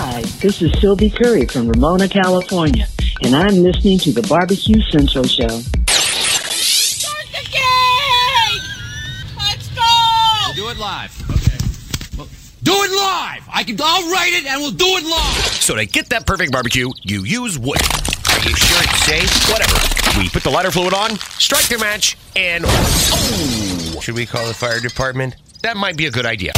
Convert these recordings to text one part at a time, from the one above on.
Hi, this is Sylvie Curry from Ramona, California, and I'm listening to the Barbecue Central Show. Start the game! Let's go! We'll do it live. Okay. Do it live. I can. I'll write it, and we'll do it live. So to get that perfect barbecue, you use wood. Are you sure it's safe? Whatever. We put the lighter fluid on, strike the match, and oh! Should we call the fire department? That might be a good idea.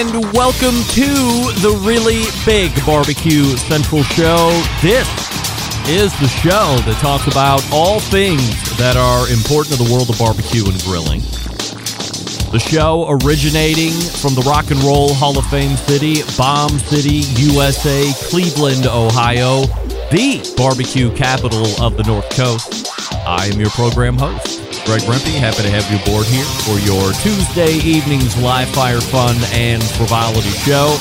And welcome to the really big Barbecue Central Show. This is the show that talks about all things that are important to the world of barbecue and grilling. The show originating from the Rock and Roll Hall of Fame city, Bomb City, USA, Cleveland, Ohio, the barbecue capital of the North Coast. I am your program host, Greg Rempe. Happy to have you aboard here for your Tuesday evening's live fire fun and frivolity show.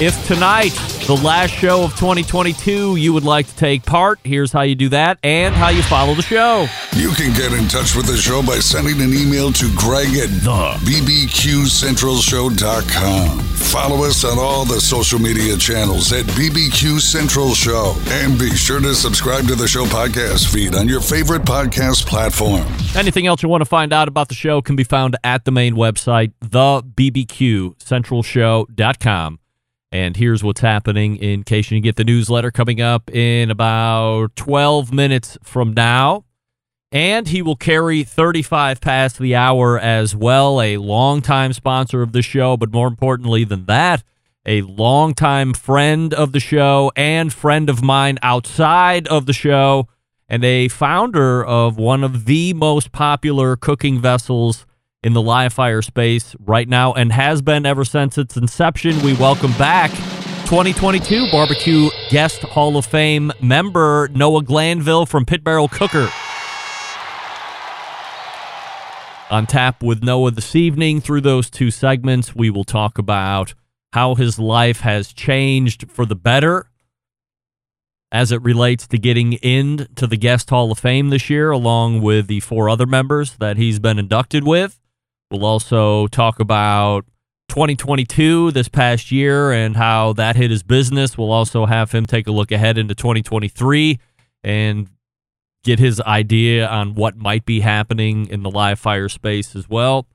If tonight, the last show of 2022, you would like to take part, here's how you do that and how you follow the show. You can get in touch with the show by sending an email to Greg at the BBQCentralShow.com. Follow us on all the social media channels at BBQ Central Show. And be sure to subscribe to the show podcast feed on your favorite podcast platform. Anything else you want to find out about the show can be found at the main website, thebbqcentralshow.com. And here's what's happening in case you get the newsletter coming up in about 12 minutes from now. And he will carry 35 past the hour as well, a longtime sponsor of the show, but more importantly than that, a longtime friend of the show and friend of mine outside of the show, and a founder of one of the most popular cooking vessels in the live fire space right now and has been ever since its inception. We welcome back 2022 Barbecue Guest Hall of Fame member Noah Glanville from Pit Barrel Cooker. On tap with Noah this evening through those two segments, we will talk about how his life has changed for the better as it relates to getting into the Guest Hall of Fame this year, along with the four other members that he's been inducted with. We'll also talk about 2022 this past year and how that hit his business. We'll also have him take a look ahead into 2023 and get his idea on what might be happening in the live fire space as well.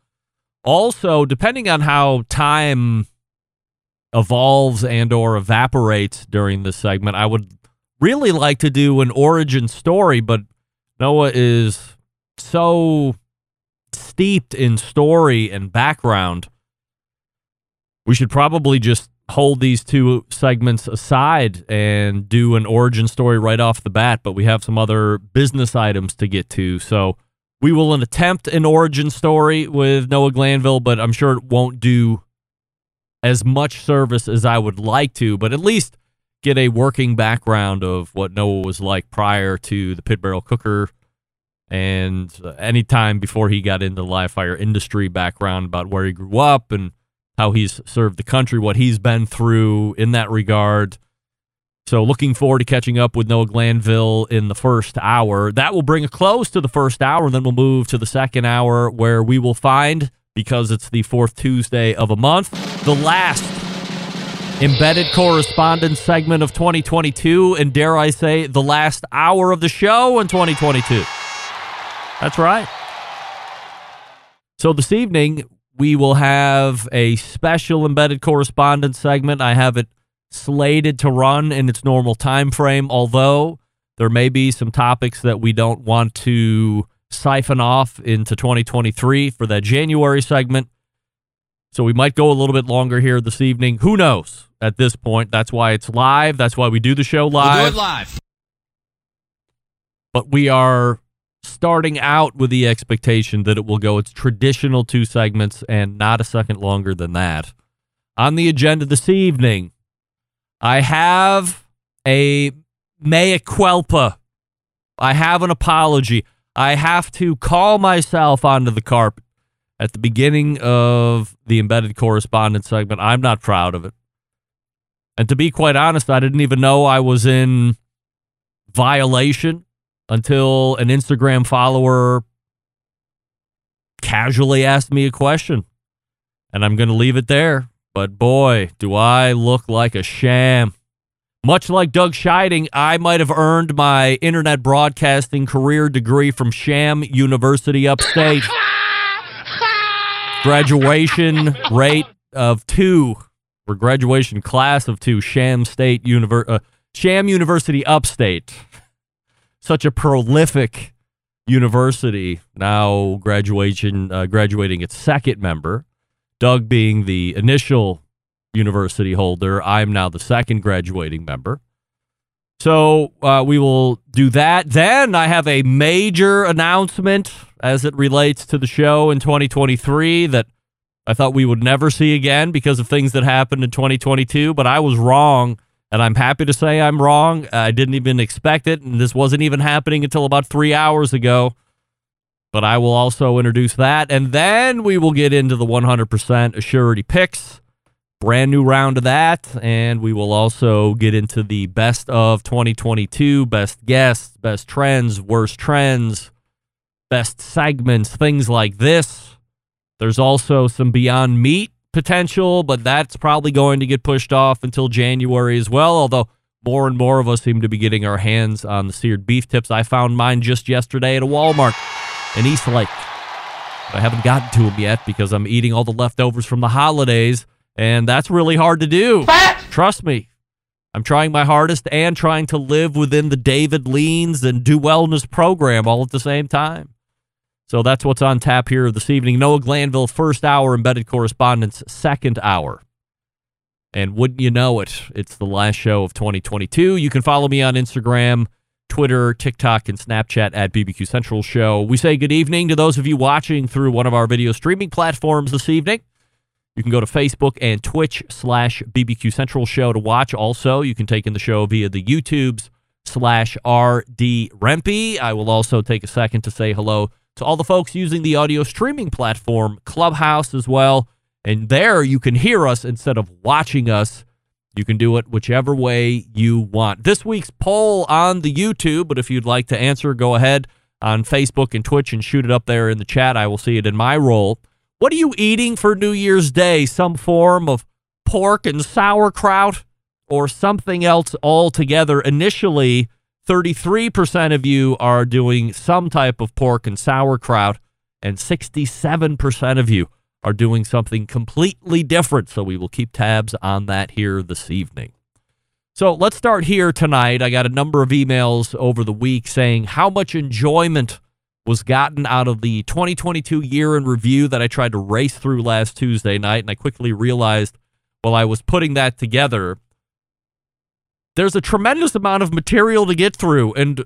Also, depending on how time evolves and or evaporates during this segment, I would really like to do an origin story, but Noah is so steeped in story and background. We should probably just hold these two segments aside and do an origin story right off the bat, but we have some other business items to get to. So we will attempt an origin story with Noah Glanville, but I'm sure it won't do as much service as I would like to, but at least get a working background of what Noah was like prior to the pit barrel cooker and uh, any time before he got into the live fire industry background about where he grew up and how he's served the country, what he's been through in that regard. So, looking forward to catching up with Noah Glanville in the first hour. That will bring a close to the first hour, and then we'll move to the second hour where we will find, because it's the fourth Tuesday of a month, the last embedded correspondence segment of 2022, and dare I say, the last hour of the show in 2022. That's right. So, this evening, we will have a special embedded correspondence segment. I have it slated to run in its normal time frame, although there may be some topics that we don't want to siphon off into 2023 for that January segment. So we might go a little bit longer here this evening. Who knows at this point? That's why it's live. That's why we do the show live. We'll do it live. But we are starting out with the expectation that it will go its traditional two segments and not a second longer than that. On the agenda this evening, I have a mea culpa. I have an apology. I have to call myself onto the carpet at the beginning of the embedded correspondence segment. I'm not proud of it. And to be quite honest, I didn't even know I was in violation until an Instagram follower casually asked me a question. And I'm going to leave it there. But boy, do I look like a sham. Much like Doug Scheiding, I might have earned my internet broadcasting career degree from Sham University upstate. Graduation rate of two, or graduation class of two, Sham State Univer- uh, Sham University upstate. Such a prolific university. Now graduation, uh, graduating its second member. Doug being the initial university holder. I'm now the second graduating member. So uh, we will do that. Then I have a major announcement as it relates to the show in 2023 that I thought we would never see again because of things that happened in 2022, but I was wrong. And I'm happy to say I'm wrong. I didn't even expect it. And this wasn't even happening until about three hours ago. But I will also introduce that. And then we will get into the 100% Assurity picks brand new round of that. And we will also get into the best of 2022, best guests, best trends, worst trends, best segments, things like this. There's also some Beyond Meat potential, but that's probably going to get pushed off until January as well. Although more and more of us seem to be getting our hands on the seared beef tips. I found mine just yesterday at a Walmart in East Lake. I haven't gotten to them yet because I'm eating all the leftovers from the holidays and that's really hard to do. Trust me. I'm trying my hardest and trying to live within the David Leans and Do Wellness program all at the same time. So that's what's on tap here this evening. Noah Glanville, first hour, embedded correspondence, second hour. And wouldn't you know it, it's the last show of 2022. You can follow me on Instagram, Twitter, TikTok, and Snapchat at BBQ Central Show. We say good evening to those of you watching through one of our video streaming platforms this evening. You can go to Facebook and Twitch slash BBQ Central Show to watch. Also, you can take in the show via the YouTubes slash RD Rempe. I will also take a second to say hello to all the folks using the audio streaming platform Clubhouse as well. And there you can hear us instead of watching us. You can do it whichever way you want. This week's poll on the YouTube, but if you'd like to answer, go ahead on Facebook and Twitch and shoot it up there in the chat. I will see it in my role. What are you eating for New Year's Day? Some form of pork and sauerkraut or something else altogether? Initially, 33% of you are doing some type of pork and sauerkraut, and 67% of you are doing something completely different. So we will keep tabs on that here this evening. So let's start here tonight. I got a number of emails over the week saying how much enjoyment was gotten out of the 2022 year in review that I tried to race through last Tuesday night. And I quickly realized while I was putting that together, there's a tremendous amount of material to get through. And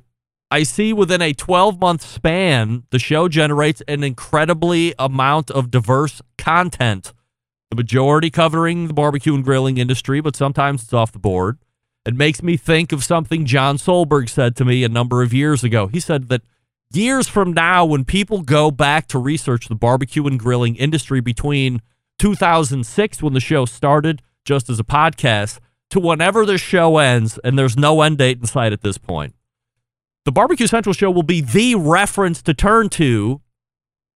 I see within a 12 month span, the show generates an incredibly amount of diverse content. The majority covering the barbecue and grilling industry, but sometimes it's off the board. It makes me think of something John Solberg said to me a number of years ago. He said that years from now, when people go back to research the barbecue and grilling industry between 2006, when the show started just as a podcast, to whenever the show ends, and there's no end date in sight at this point, the Barbecue Central show will be the reference to turn to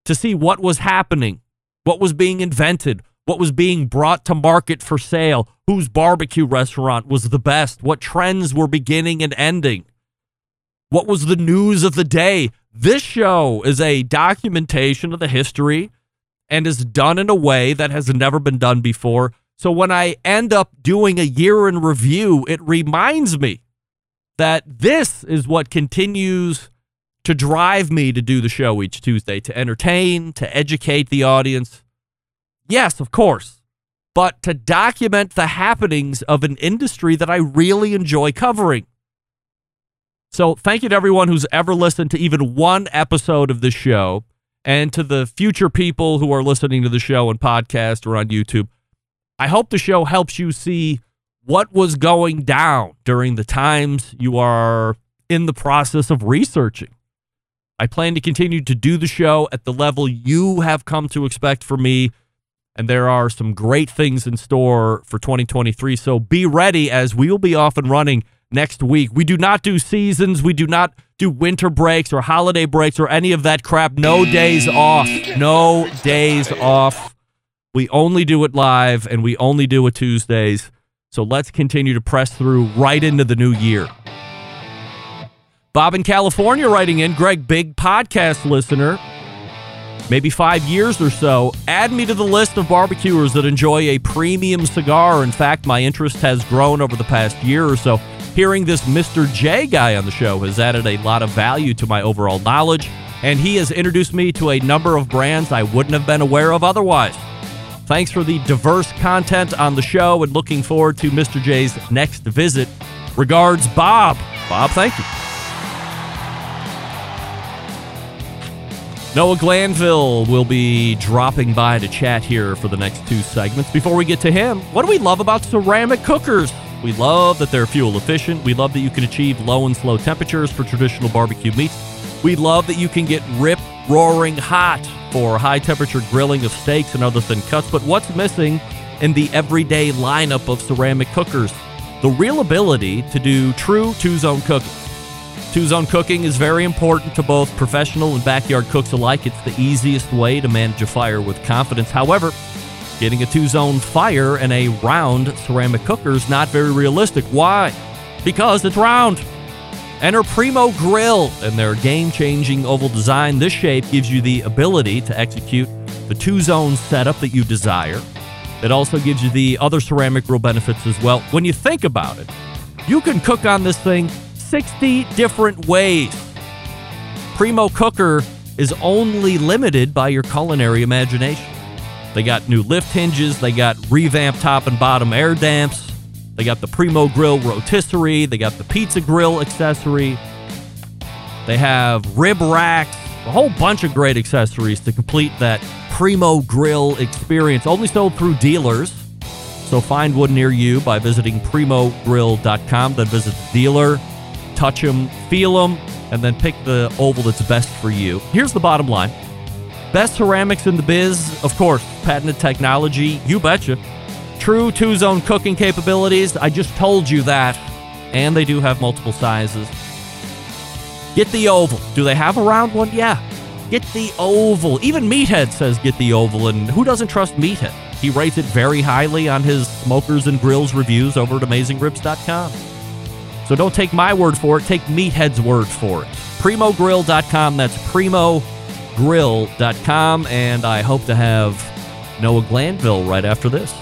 to see what was happening, what was being invented, what was being brought to market for sale, whose barbecue restaurant was the best, what trends were beginning and ending, what was the news of the day, this show is a documentation of the history and is done in a way that has never been done before. So when I end up doing a year in review, it reminds me that this is what continues to drive me to do the show each Tuesday to entertain, to educate the audience. Yes, of course, but to document the happenings of an industry that I really enjoy covering. So thank you to everyone who's ever listened to even one episode of the show and to the future people who are listening to the show and podcast or on YouTube. I hope the show helps you see what was going down during the times you are in the process of researching. I plan to continue to do the show at the level you have come to expect from me. And there are some great things in store for 2023. So be ready as we will be off and running next week. We do not do seasons. We do not do winter breaks or holiday breaks or any of that crap. No days off. No days off. We only do it live and we only do it Tuesdays. So let's continue to press through right into the new year. Bob in California writing in, Greg, big podcast listener, maybe five years or so. Add me to the list of barbecuers that enjoy a premium cigar. In fact, my interest has grown over the past year or so. Hearing this Mr. J guy on the show has added a lot of value to my overall knowledge, and he has introduced me to a number of brands I wouldn't have been aware of otherwise. Thanks for the diverse content on the show and looking forward to Mr. J's next visit. Regards, Bob. Bob, thank you. Noah Glanville will be dropping by to chat here for the next two segments. Before we get to him, what do we love about ceramic cookers? We love that they're fuel efficient. We love that you can achieve low and slow temperatures for traditional barbecue meats. We love that you can get rip roaring hot for high temperature grilling of steaks and other thin cuts. But what's missing in the everyday lineup of ceramic cookers? The real ability to do true two zone cooking. Two zone cooking is very important to both professional and backyard cooks alike. It's the easiest way to manage a fire with confidence. However, getting a two zone fire in a round ceramic cooker is not very realistic. Why? Because it's round. Enter Primo Grill and their game changing oval design. This shape gives you the ability to execute the two zone setup that you desire. It also gives you the other ceramic grill benefits as well. When you think about it, you can cook on this thing 60 different ways. Primo Cooker is only limited by your culinary imagination. They got new lift hinges, they got revamped top and bottom air damps, they got the Primo Grill rotisserie, they got the pizza grill accessory, they have rib racks, a whole bunch of great accessories to complete that Primo Grill experience, only sold through dealers. So find one near you by visiting primogrill.com, then visit the dealer touch them, feel them, and then pick the oval that's best for you. Here's the bottom line best ceramics in the biz, of course, patented technology, you betcha. True two zone cooking capabilities, I just told you that. And they do have multiple sizes. Get the oval. Do they have a round one? Yeah. Get the oval. Even Meathead says get the oval, and who doesn't trust Meathead? He rates it very highly on his smokers and grills reviews over at AmazingRibs.com. So don't take my word for it, take Meathead's word for it. PrimoGrill.com, that's PrimoGrill.com, and I hope to have Noah Glanville right after this.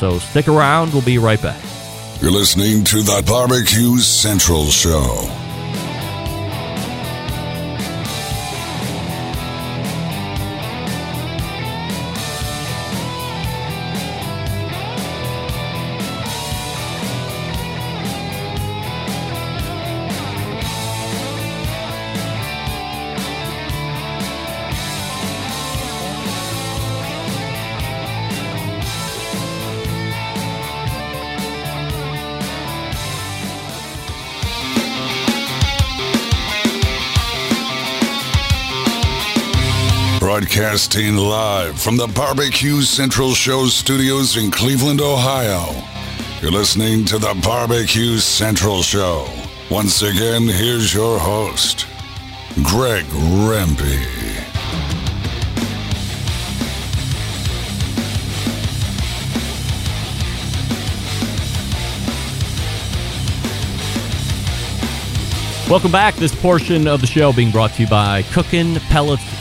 So stick around, we'll be right back. You're listening to the Barbecue Central Show. Broadcasting live from the Barbecue Central Show studios in Cleveland, Ohio. You're listening to the Barbecue Central Show. Once again, here's your host, Greg Rempe. Welcome back. This portion of the show being brought to you by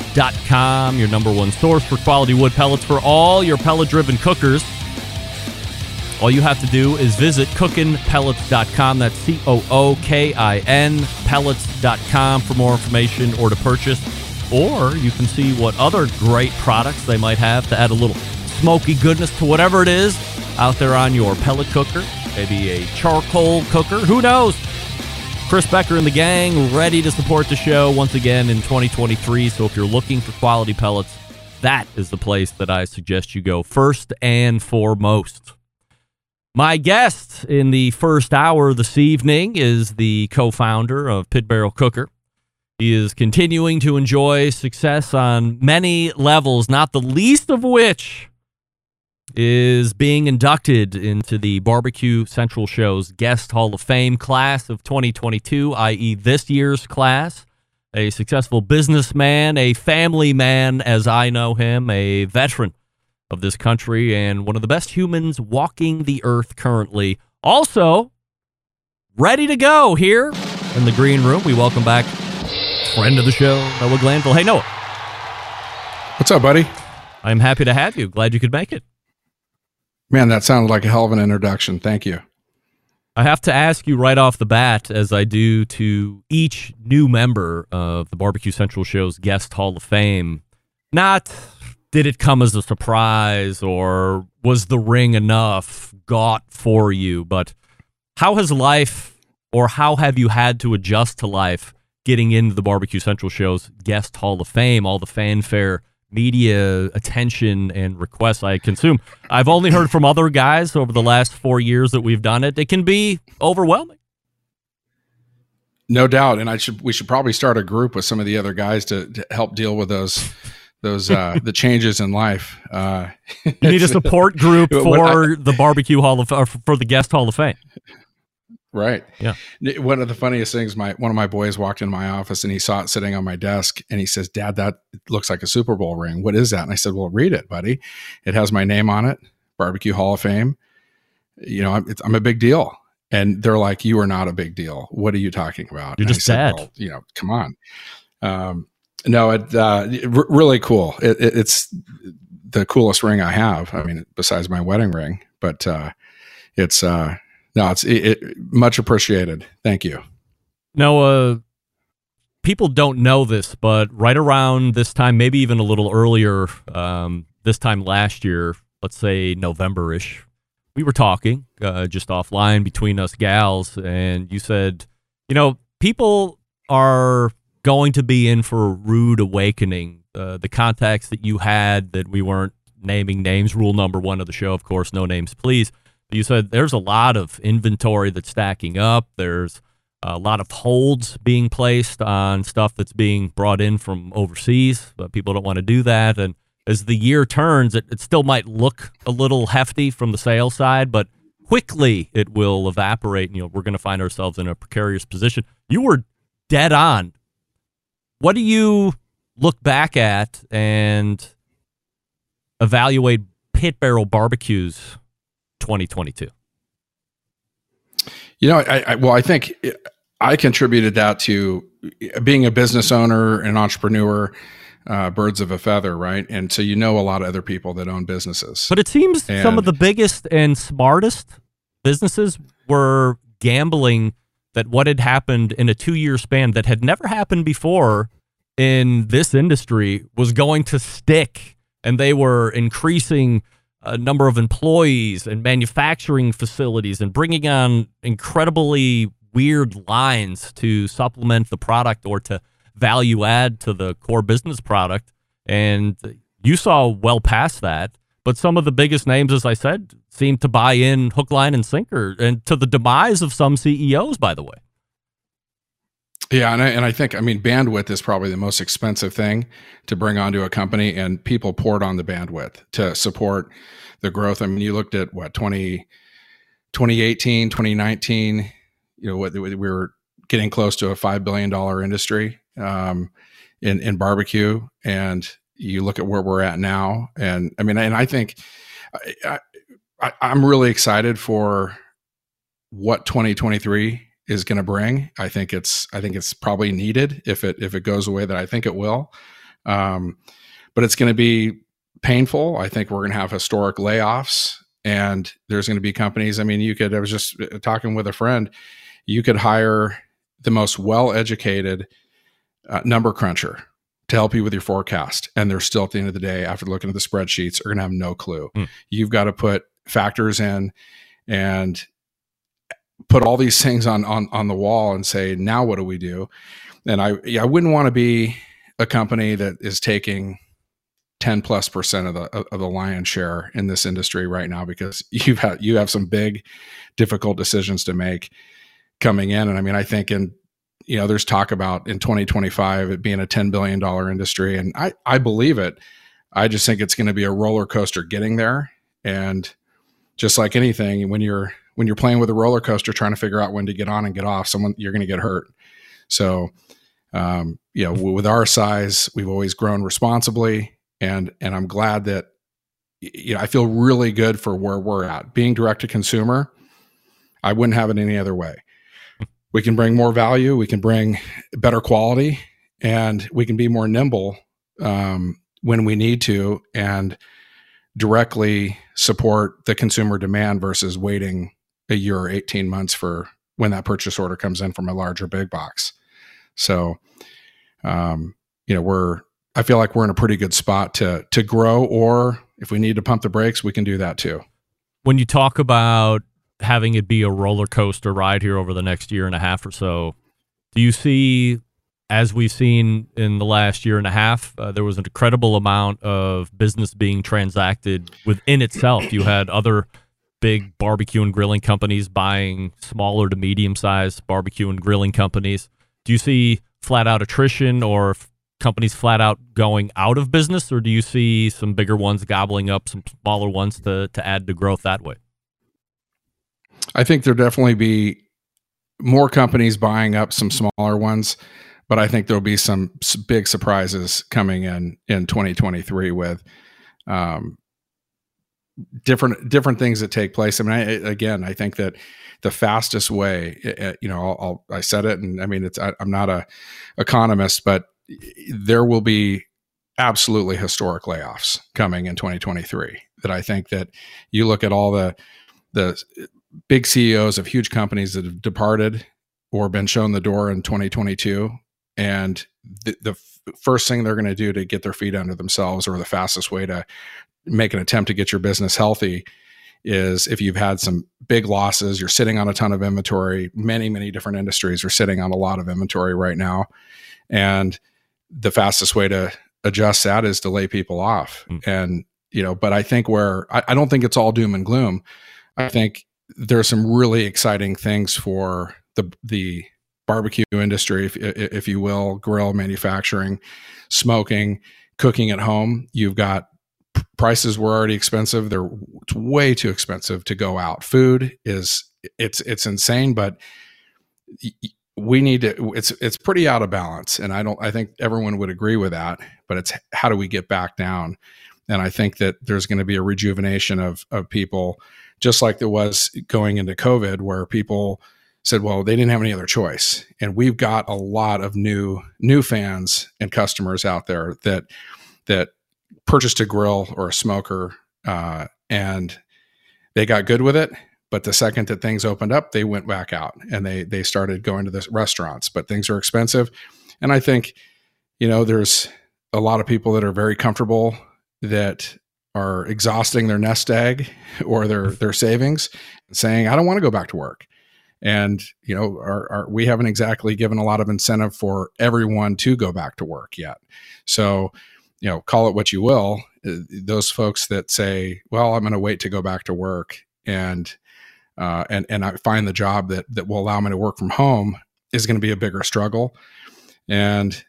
CookinPellets.com, your number one source for quality wood pellets for all your pellet driven cookers. All you have to do is visit cookinpellets.com. That's C O O K I N pellets.com for more information or to purchase. Or you can see what other great products they might have to add a little smoky goodness to whatever it is out there on your pellet cooker. Maybe a charcoal cooker. Who knows? Chris Becker and the gang ready to support the show once again in 2023. So if you're looking for quality pellets, that is the place that I suggest you go first and foremost. My guest in the first hour this evening is the co founder of Pit Barrel Cooker. He is continuing to enjoy success on many levels, not the least of which is being inducted into the Barbecue Central Show's Guest Hall of Fame class of 2022, i.e., this year's class. A successful businessman, a family man, as I know him, a veteran of this country, and one of the best humans walking the earth currently. Also, ready to go here in the green room. We welcome back friend of the show, Noah Glanville. Hey, Noah. What's up, buddy? I'm happy to have you. Glad you could make it. Man, that sounded like a hell of an introduction. Thank you. I have to ask you right off the bat, as I do to each new member of the Barbecue Central Show's Guest Hall of Fame, not did it come as a surprise or was the ring enough got for you, but how has life or how have you had to adjust to life getting into the Barbecue Central Show's Guest Hall of Fame, all the fanfare media attention and requests I consume. I've only heard from other guys over the last four years that we've done it. It can be overwhelming. No doubt, and I should we should probably start a group with some of the other guys to, to help deal with those those uh, the changes in life. Uh, you need a support group for I, the barbecue hall of for the guest hall of fame. Right. Yeah. One of the funniest things, my one of my boys walked in my office and he saw it sitting on my desk and he says, "Dad, that looks like a Super Bowl ring. What is that?" And I said, "Well, read it, buddy. It has my name on it, Barbecue Hall of Fame. You know, I'm, I'm a big deal." And they're like, "You are not a big deal. What are you talking about?" You're and just sad. Well, you know, come on. Um, no, it uh, r- really cool. It, it, it's the coolest ring I have. I mean, besides my wedding ring, but uh, it's. Uh, no, it's it, it, much appreciated. Thank you. Noah, uh, people don't know this, but right around this time, maybe even a little earlier, um, this time last year, let's say November ish, we were talking uh, just offline between us gals, and you said, you know, people are going to be in for a rude awakening. Uh, the contacts that you had that we weren't naming names, rule number one of the show, of course, no names, please you said there's a lot of inventory that's stacking up. There's a lot of holds being placed on stuff that's being brought in from overseas, but people don't want to do that. And as the year turns, it, it still might look a little hefty from the sales side, but quickly it will evaporate. And, you know, we're going to find ourselves in a precarious position. You were dead on. What do you look back at and evaluate pit barrel barbecues 2022? You know, I, I, well, I think I contributed that to being a business owner and entrepreneur, uh, birds of a feather, right? And so you know a lot of other people that own businesses. But it seems and, some of the biggest and smartest businesses were gambling that what had happened in a two year span that had never happened before in this industry was going to stick. And they were increasing a number of employees and manufacturing facilities and bringing on incredibly weird lines to supplement the product or to value add to the core business product. And you saw well past that. But some of the biggest names, as I said, seem to buy in hook, line, and sinker, and to the demise of some CEOs, by the way. Yeah, and I, and I think I mean bandwidth is probably the most expensive thing to bring onto a company, and people poured on the bandwidth to support the growth. I mean, you looked at what 20, 2018, 2019. You know, what we were getting close to a five billion dollar industry um, in in barbecue, and you look at where we're at now, and I mean, and I think I, I, I'm really excited for what 2023 is going to bring. I think it's I think it's probably needed if it if it goes away that I think it will. Um, but it's going to be painful. I think we're going to have historic layoffs, and there's going to be companies. I mean, you could. I was just uh, talking with a friend. You could hire the most well educated uh, number cruncher to help you with your forecast, and they're still at the end of the day, after looking at the spreadsheets, are going to have no clue. Mm. You've got to put factors in and put all these things on on on the wall and say, now what do we do? And I I wouldn't want to be a company that is taking 10 plus percent of the of the lion's share in this industry right now because you've had you have some big difficult decisions to make coming in. And i mean i think in you know there's talk about in 2025 it being a 10 billion dollar industry. And i i believe it. I just think it's going to be a roller coaster getting there. And just like anything when you're when you're playing with a roller coaster trying to figure out when to get on and get off someone you're going to get hurt so um, you know with our size we've always grown responsibly and and I'm glad that you know I feel really good for where we're at. Being direct to consumer, I wouldn't have it any other way. We can bring more value, we can bring better quality, and we can be more nimble um, when we need to, and directly support the consumer demand versus waiting a year or 18 months for when that purchase order comes in from a larger big box. So, um, you know, we're I feel like we're in a pretty good spot to to grow or if we need to pump the brakes, we can do that too. When you talk about having it be a roller coaster ride here over the next year and a half or so, do you see as we've seen in the last year and a half, uh, there was an incredible amount of business being transacted within itself. You had other big barbecue and grilling companies buying smaller to medium sized barbecue and grilling companies. Do you see flat out attrition or companies flat out going out of business, or do you see some bigger ones gobbling up some smaller ones to to add to growth that way? I think there'll definitely be more companies buying up some smaller ones, but I think there'll be some big surprises coming in in 2023 with um, different different things that take place. I mean, I, again, I think that the fastest way, eh, eh, you know, I'll, I'll, i said it, and I mean, it's I, am not a economist, but there will be absolutely historic layoffs coming in 2023 that I think that you look at all the the big CEOs of huge companies that have departed or been shown the door in 2022 and the, the first thing they're going to do to get their feet under themselves or the fastest way to make an attempt to get your business healthy is if you've had some big losses you're sitting on a ton of inventory many many different industries are sitting on a lot of inventory right now and the fastest way to adjust that is to lay people off. Mm. And, you know, but I think where I, I don't think it's all doom and gloom. I think there are some really exciting things for the, the, barbecue industry, if, if you will, grill manufacturing, smoking, cooking at home. You've got prices were already expensive. They're it's way too expensive to go out. Food is it's it's insane, but we need to it's it's pretty out of balance and i don't i think everyone would agree with that but it's how do we get back down and i think that there's going to be a rejuvenation of of people just like there was going into covid where people said well they didn't have any other choice and we've got a lot of new new fans and customers out there that that purchased a grill or a smoker uh, and they got good with it but the second that things opened up, they went back out and they they started going to the restaurants. But things are expensive, and I think you know there's a lot of people that are very comfortable that are exhausting their nest egg or their their savings, saying I don't want to go back to work. And you know, our, our, we haven't exactly given a lot of incentive for everyone to go back to work yet. So, you know, call it what you will. Uh, those folks that say, "Well, I'm going to wait to go back to work," and uh, and and I find the job that that will allow me to work from home is going to be a bigger struggle. And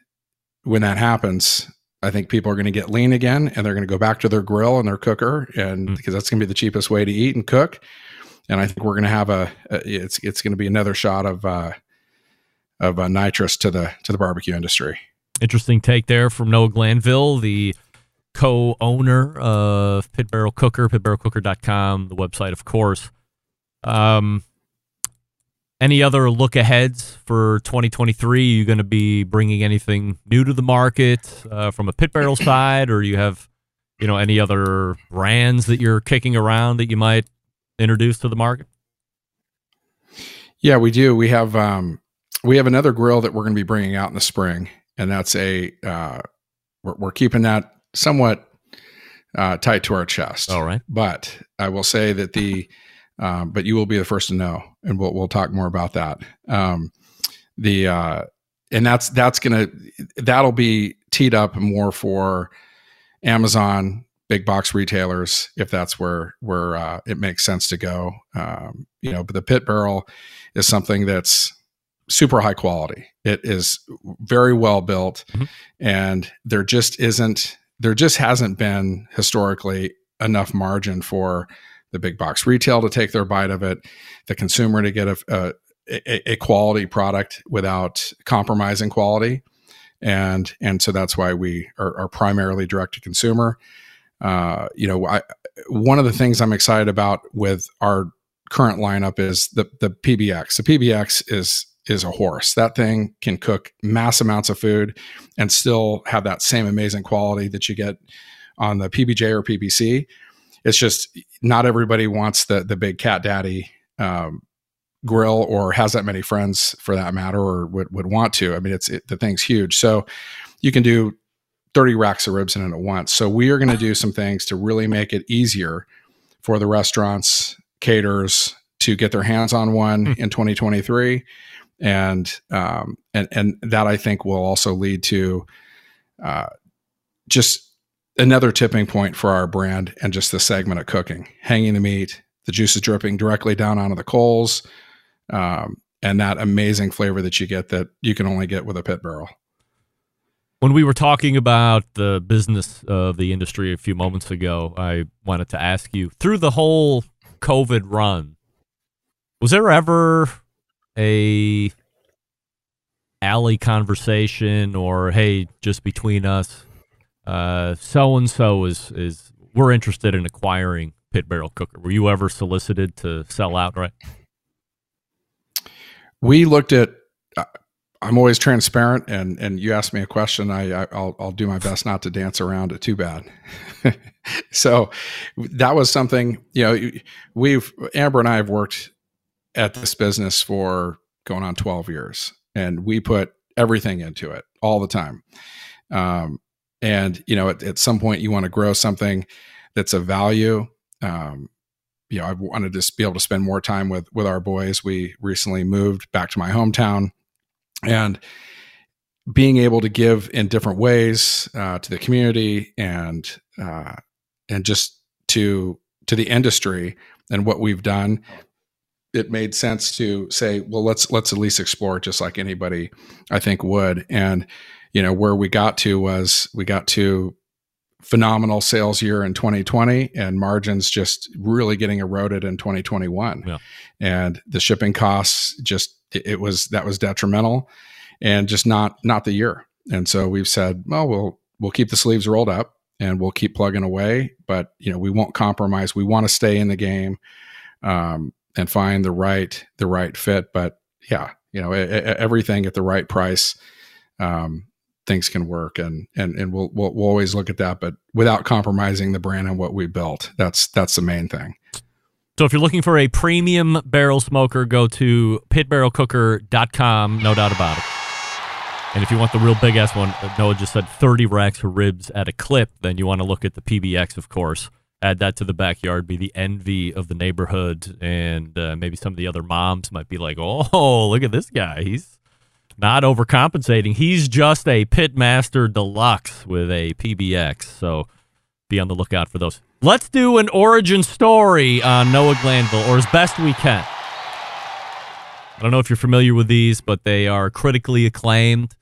when that happens, I think people are going to get lean again, and they're going to go back to their grill and their cooker, and mm. because that's going to be the cheapest way to eat and cook. And I think we're going to have a, a it's it's going to be another shot of uh, of uh, nitrous to the to the barbecue industry. Interesting take there from Noah Glanville, the co-owner of Pit Barrel Cooker, pitbarrelcooker.com, the website, of course. Um, any other look aheads for 2023? Are you going to be bringing anything new to the market uh, from a pit barrel side, or you have, you know, any other brands that you're kicking around that you might introduce to the market? Yeah, we do. We have um, we have another grill that we're going to be bringing out in the spring, and that's a uh, we're, we're keeping that somewhat uh, tight to our chest. All right, but I will say that the um, but you will be the first to know, and we'll we'll talk more about that. Um, the uh, and that's that's gonna that'll be teed up more for Amazon, big box retailers, if that's where where uh, it makes sense to go. Um, you know, but the pit barrel is something that's super high quality. It is very well built, Mhm. and there just isn't there just hasn't been historically enough margin for the big box retail to take their bite of it, the consumer to get a, a a, a quality product without compromising quality, and and so that's why we are, are primarily direct to consumer. Uh, you know, I, one of the things I'm excited about with our current lineup is the the PBX. The PBX is is a horse. That thing can cook mass amounts of food and still have that same amazing quality that you get on the PBJ or PBC. It's just not everybody wants the the big cat daddy um, grill or has that many friends for that matter or would, would want to. I mean, it's it, the thing's huge. So you can do 30 racks of ribs in it at once. So we are going to do some things to really make it easier for the restaurants, caterers to get their hands on one in 2023. And, um, and, and that I think will also lead to, uh, just another tipping point for our brand and just the segment of cooking, hanging the meat, the juices dripping directly down onto the coals, um, and that amazing flavor that you get that you can only get with a pit barrel. When we were talking about the business of the industry a few moments ago, I wanted to ask you through the whole COVID run, was there ever a alley conversation or hey, just between us, so and so is is we're interested in acquiring pit barrel cooker? Were you ever solicited to sell outright? We looked at. I'm always transparent, and and you ask me a question, I, I I'll I'll do my best not to dance around it too bad. so that was something you know we've Amber and I have worked at this business for going on 12 years, and we put everything into it all the time. Um, and you know, at, at some point, you want to grow something that's of value. Um, you know, I wanted to be able to spend more time with with our boys. We recently moved back to my hometown, and being able to give in different ways uh, to the community and uh, and just to to the industry and what we've done, it made sense to say, well, let's let's at least explore it, just like anybody I think would. And you know, where we got to was we got to phenomenal sales year in 2020 and margins just really getting eroded in 2021 Yeah. and the shipping costs just it, it was that was detrimental and just not not the year. And so we've said well we'll we'll keep the sleeves rolled up and we'll keep plugging away but you know we won't compromise. We want to stay in the game um, and find the right the right fit. But yeah you know e- e- everything at the right price um, things can work and and and we'll, we'll we'll always look at that but without compromising the brand and what we built that's that's the main thing So if you're looking for a premium barrel smoker, go to pitbarrelcooker.com, no doubt about it. And if you want the real big ass one, Noah just said 30 racks of ribs at a clip, then you want to look at the PBX, of course. Add that to the backyard, be the envy of the neighborhood, and uh, maybe some of the other moms might be like, "Oh, look at this guy! He's not overcompensating. He's just a pitmaster deluxe with a PBX." So be on the lookout for those. Let's do an origin story on Noah Glanville, or as best we can. I don't know if you're familiar with these, but they are critically acclaimed.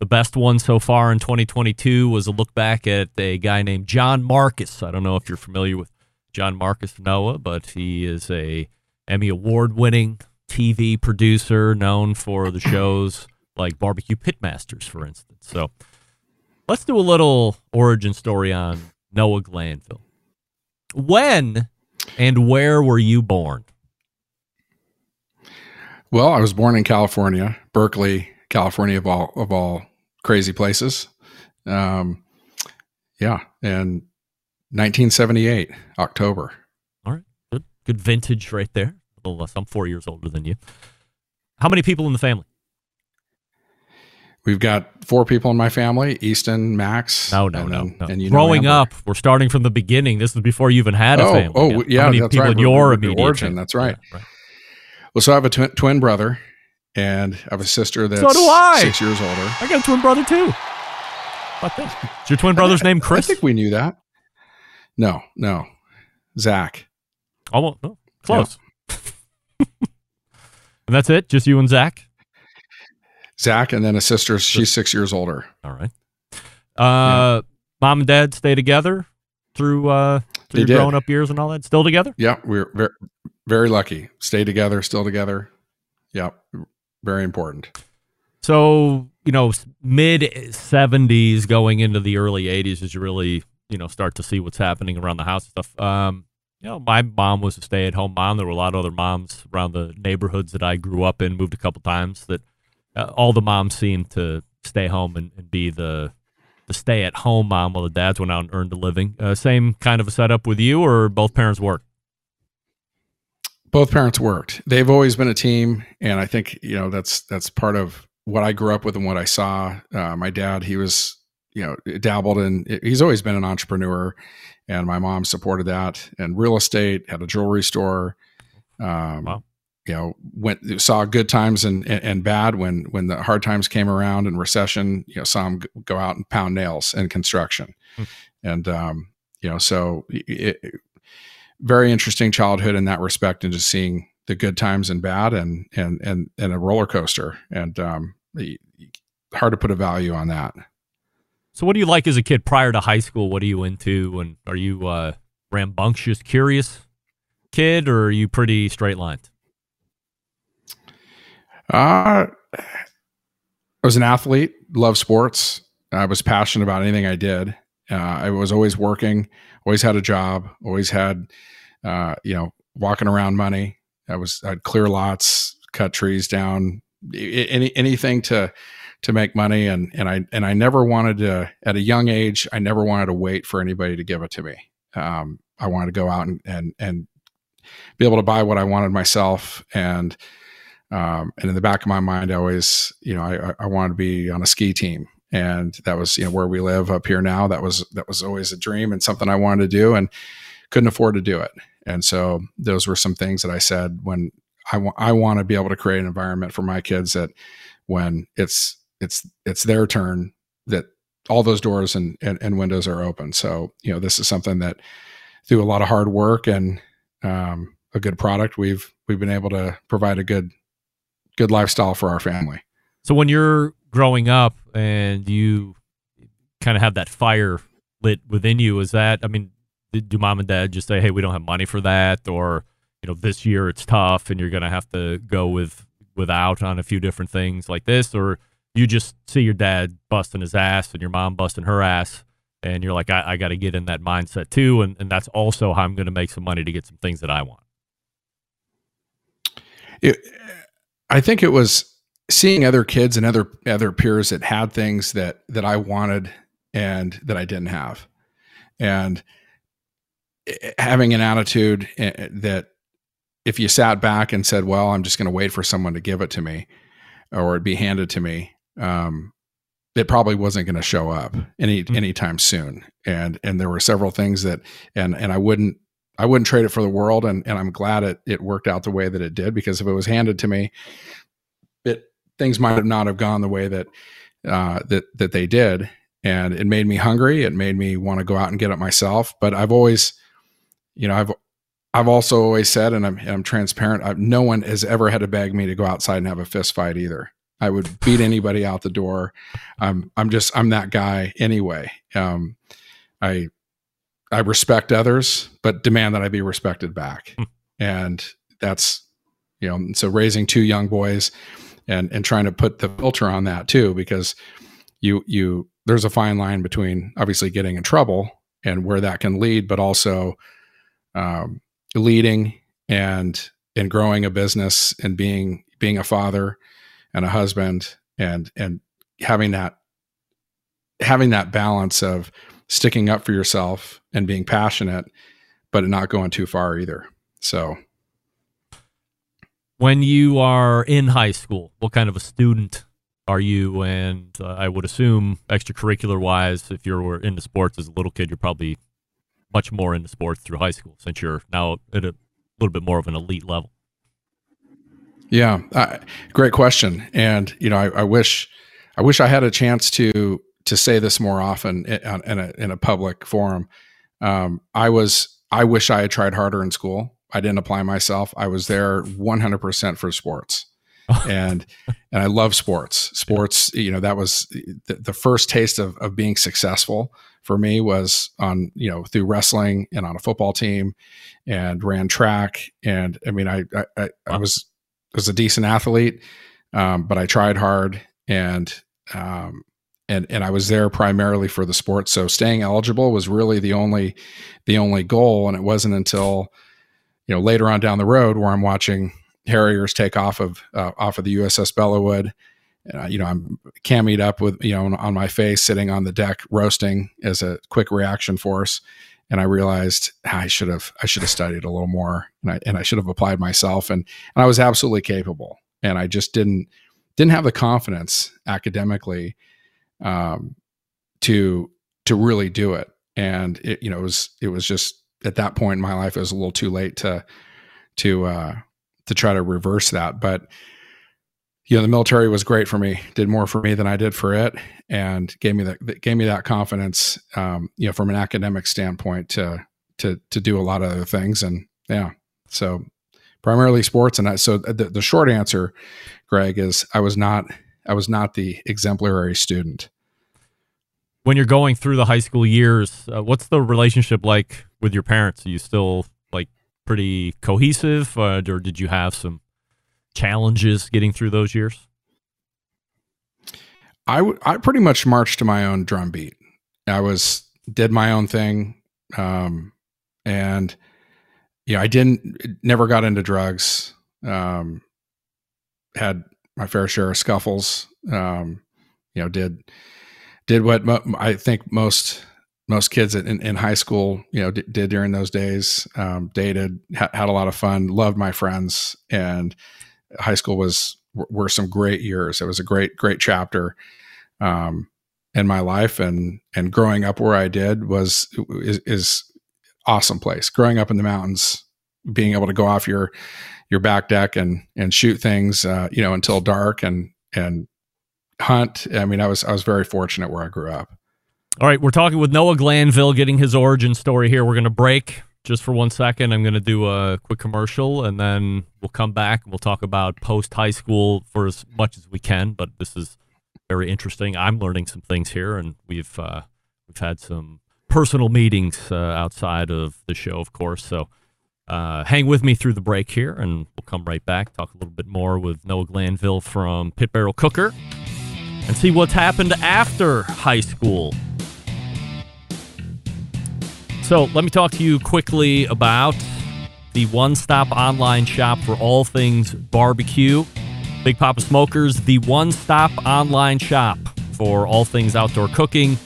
The best one so far in 2022 was a look back at a guy named John Markus. I don't know if you're familiar with John Markus Noah, but he is a Emmy award winning TV producer known for the shows like Barbecue Pitmasters, for instance. So let's do a little origin story on Noah Glanville. When and where were you born? well i was born in california berkeley california of all of all crazy places um yeah and 1978 october All right, good, good vintage right there. A little less. I'm four years older than you. How many people in the family? We've got four people in my family: Easton, Max. No, no, and no, no. And you Growing up, we're starting from the beginning. This is before you even had a Oh, family. oh, yet. yeah, How many that's people right. in your we're immediate origin, family? that's right. Yeah, right. Well, so I have a twin, twin brother, and I have a sister that's do I. six years older. I got a twin brother too. This. Is your twin brother's name Chris? I think we knew that. No, no, Zach. Almost no, close. and that's it. Just you and Zach. Zach, and then a sister. She's six years older. All right. Uh, mom and dad stay together through uh through growing up years and all that. Still together. Yeah, we're very, very lucky. Stay together, still together. Yeah, very important. So you know, mid seventies going into the early eighties is really you know start to see what's happening around the house and stuff. Um, you know, my mom was a stay at home mom. There were a lot of other moms around the neighborhoods that I grew up in, moved a couple times. That uh, all the moms seemed to stay home and, and be the the stay at home mom while the dads went out and earned a living. Uh, same kind of a setup with you, or both parents work. both parents worked they've always been a team and i think you know that's that's part of what i grew up with and what i saw uh, my dad he was you know dabbled in he's always been an entrepreneur and my mom supported that and real estate had a jewelry store um, Wow. You know went saw good times and, and and bad when when the hard times came around and recession you know saw him go out and pound nails in construction Hmm. and um you know so it, it- very interesting childhood in that respect and just seeing the good times and bad and and and and a roller coaster and um hard to put a value on that So, what do you like as a kid prior to high school? What are you into? And are you uh, rambunctious, curious kid, or are you pretty straight lined? Uh i was an athlete loved sports. I was passionate about anything i did. Uh, i was always working always had a job always had uh you know walking around money. I was i'd clear lots cut trees down any anything to to make money. And and I and I never wanted to at a young age I never wanted to wait for anybody to give it to me. Um, I wanted to go out and and and be able to buy what I wanted myself. And um, and in the back of my mind I always you know I I wanted to be on a ski team and that was you know where we live up here now that was that was always a dream and something I wanted to do and couldn't afford to do it and so those were some things that I said when I want I want to be able to create an environment for my kids that when it's it's it's their turn that all those doors and, and, and windows are open. So you know this is something that through a lot of hard work and um, a good product we've we've been able to provide a good good lifestyle for our family. So, when you're growing up and you kind of have that fire lit within you, is that, I mean, do mom and dad just say, hey, we don't have money for that? Or, you know, this year it's tough and you're going to have to go with without on a few different things like this? Or you just see your dad busting his ass and your mom busting her ass and you're like, I, I got to get in that mindset too. And, and that's also how I'm going to make some money to get some things that I want. It, I think it was seeing other kids and other other peers that had things that that I wanted and that I didn't have, and eh, having an attitude eh, that if you sat back and said, "Well, I'm just going to wait for someone to give it to me," or it be handed to me, um, it probably wasn't going to show up any Mhm. anytime soon. And and there were several things that and and I wouldn't I wouldn't trade it for the world. And and I'm glad it it worked out the way that it did because if it was handed to me, it things might have not have gone the way that uh, that that they did. And it made me hungry. It made me want to go out and get it myself. But I've always, you know, I've I've also always said, and I'm and I'm transparent. I've, no one has ever had to beg me to go outside and have a fist fight either. I would beat anybody out the door. I'm I'm just I'm that guy anyway. Um, I I respect others, but demand that I be respected back, and that's you know. So raising two young boys, and and trying to put the filter on that too, because you you there's a fine line between obviously getting in trouble and where that can lead, but also um, leading and and growing a business and being being a father and a husband and and having that having that balance of sticking up for yourself and being passionate but not going too far either so When you are in high school, what kind of a student are you? And uh, I would assume extracurricular wise, if you were into sports as a little kid, you're probably much more into sports through high school since you're now at a little bit more of an elite level. Yeah, uh, great question. And you know, I, I, wish I wish I had a chance to to say this more often in, in a in a public forum. Um, I was I wish I had tried harder in school. I didn't apply myself. I was there 100% for sports. and and I love sports. Sports, you know, that was the, the first taste of, of being successful for me was on you know through wrestling and on a football team, and ran track. And I mean, I I, I was was a decent athlete, um, but I tried hard and um, and and I was there primarily for the sport. So staying eligible was really the only the only goal. And it wasn't until you know later on down the road where I'm watching Harriers take off of uh, off of the USS Belleau Wood. Uh, you know, I'm camied up with you know on my face, sitting on the deck roasting as a quick reaction force. And I realized ah, I should have I should have studied a little more, and I and I should have applied myself, and and I was absolutely capable, and I just didn't didn't have the confidence academically um, to to really do it. And it you know it was it was just at that point in my life it was a little too late to to uh, to try to reverse that. But you know, the military was great for me. Did more for me than I did for it, and gave me that gave me that confidence. Um, you know, from an academic standpoint, to to to do a lot of other things. And yeah, so primarily sports. And I, so the, the short answer, Greg, is I was not I was not the exemplary student. When you're going through the high school years, uh, what's the relationship like with your parents? Are you still like pretty cohesive, uh, or did you have some challenges getting through those years? I, w- I pretty much marched to my own drum beat. I was did my own thing, um, and know I didn't never got into drugs. Um, had my fair share of scuffles. Um, you know, did did what mo- I think most most kids in, in high school, you know, d- did during those days. Um, dated, ha- had a lot of fun, loved my friends, and high school was were some great years. It was a great great chapter um, in my life, and and growing up where I did was is, is awesome place. Growing up in the mountains, being able to go off your your back deck and and shoot things, uh, you know, until dark and and hunt. I mean, I was I was very fortunate where I grew up. All right, we're talking with Noah Glanville, getting his origin story here. We're going to break just for one second. I'm going to do a quick commercial, and then we'll come back and we'll talk about post high school for as much as we can. But this is very interesting. I'm learning some things here, and we've uh, we've had some personal meetings uh, outside of the show, of course. So uh, hang with me through the break here, and we'll come right back, talk a little bit more with Noah Glanville from Pit Barrel Cooker, and see what's happened after high school. So let me talk to you quickly about the one stop online shop for all things barbecue. Big Poppa Smokers, the one stop online shop for all things outdoor cooking.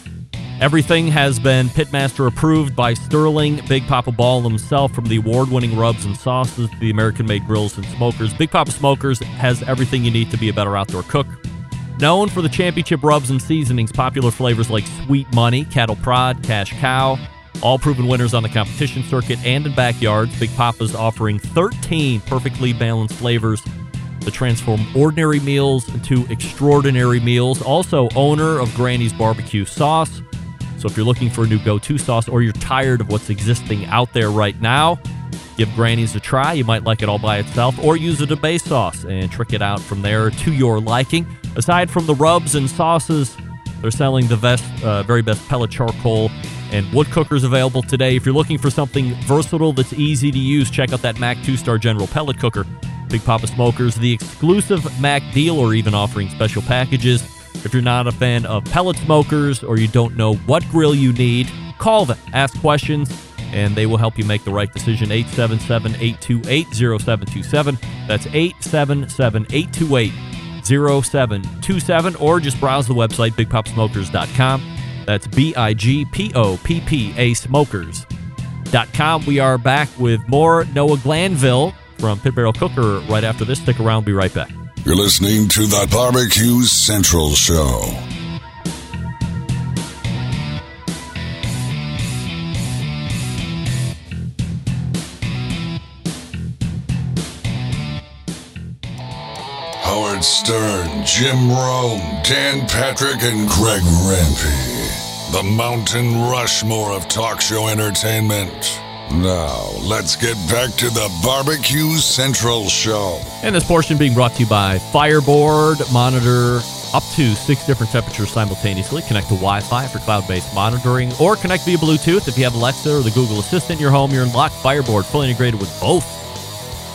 Everything has been Pitmaster approved by Sterling Big Poppa Ball himself, from the award winning rubs and sauces to the American made grills and smokers. Big Poppa Smokers has everything you need to be a better outdoor cook. Known for the championship rubs and seasonings, popular flavors like Sweet Money, Cattle Prod, Cash Cow, all proven winners on the competition circuit and in backyards. Big Poppa's offering 13 perfectly balanced flavors to transform ordinary meals into extraordinary meals. Also, owner of Granny's Barbecue Sauce. So, if you're looking for a new go to sauce or you're tired of what's existing out there right now, give Granny's a try. You might like it all by itself or use it a base sauce and trick it out from there to your liking. Aside from the rubs and sauces, they're selling the best, uh, very best pellet charcoal and wood cookers available today. If you're looking for something versatile that's easy to use, check out that MAK 2 Star General Pellet Cooker. Big Poppa Smokers, the exclusive MAK dealer, even offering special packages. If you're not a fan of pellet smokers or you don't know what grill you need, call them, ask questions, and they will help you make the right decision. 877 828 0727. That's 877 828 0727, or just browse the website, bigpoppasmokers.com. That's B I G P O P P A smokers.com. We are back with more Noah Glanville from Pit Barrel Cooker right after this. Stick around, be right back. You're listening to the Barbecue Central Show. Stern, Jim Rome, Dan Patrick, and Greg Rempe. The Mountain Rushmore of talk show entertainment. Now, let's get back to the Barbecue Central Show. And this portion being brought to you by Fireboard. Monitor up to six different temperatures simultaneously. Connect to Wi Fi for cloud based monitoring or connect via Bluetooth. If you have Alexa or the Google Assistant in your home, you're in luck. Fireboard, fully integrated with both.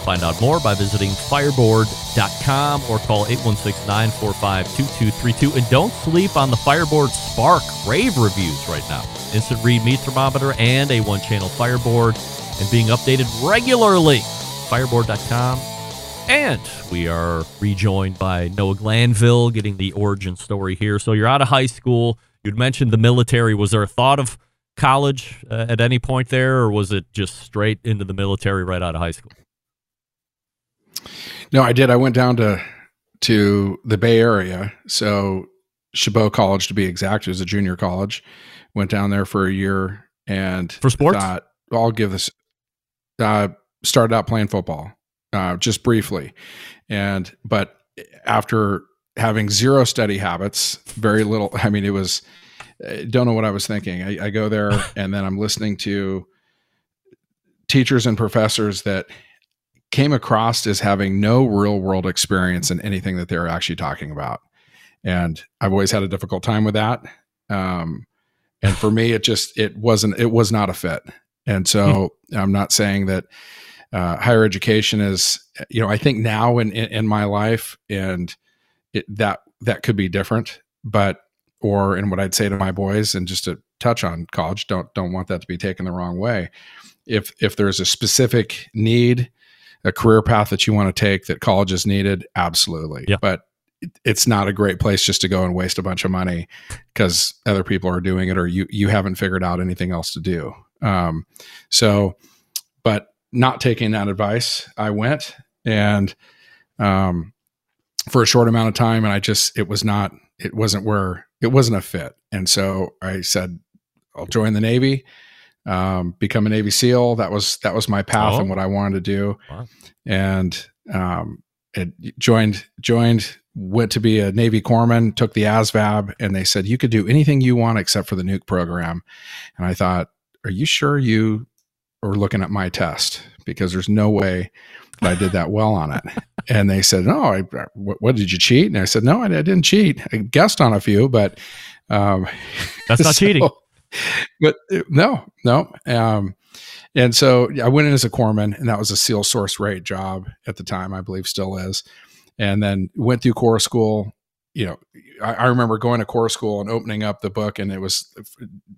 Find out more by visiting fireboard.com or call 816 945 2232. And don't sleep on the Fireboard Spark rave reviews right now. Instant read meat thermometer and a one channel Fireboard and being updated regularly. Fireboard.com. And we are rejoined by Noah Glanville getting the origin story here. So you're out of high school. You'd mentioned the military. Was there a thought of college uh, at any point there, or was it just straight into the military right out of high school? No, I did. I went down to to the Bay Area, so Chabot College to be exact. It was a junior college. Went down there for a year and For sports? Thought, well, I'll give this. Uh, started out playing football, uh, just briefly, and but after having zero study habits, very little. I mean, it was. I don't know what I was thinking. I, I go there and then I'm listening to teachers and professors that came across as having no real world experience in anything that they're actually talking about. And I've always had a difficult time with that. Um, and for me, it just, it wasn't, it was not a fit. And so I'm not saying that uh, higher education is, you know, I think now in, in, in my life and it, that, that could be different, but, or in what I'd say to my boys and just to touch on college, don't, don't want that to be taken the wrong way. If, if there's a specific need, a career path that you want to take that college is needed, absolutely. Yeah. But it's not a great place just to go and waste a bunch of money because other people are doing it or you you haven't figured out anything else to do. Um, so, but not taking that advice, I went and um, for a short amount of time, and I just it was not it wasn't where it wasn't a fit, and so I said I'll join the Navy um, become a Navy SEAL. That was that was my path Oh. and what I wanted to do. Wow. And um, it joined joined went to be a Navy corpsman. Took the ASVAB, and they said you could do anything you want except for the nuke program. And I thought, are you sure you are looking at my test? Because there's no way that I did that well on it. And they said, no, I, what, what did you cheat? And I said, no, I, I didn't cheat. I guessed on a few, but um, That's not so- cheating. But uh, no, no. Um, and so I went in as a corpsman, and that was a SEAL source rate job at the time, I believe still is. And then went through Corps school. You know, I, I remember going to Corps school and opening up the book, and it was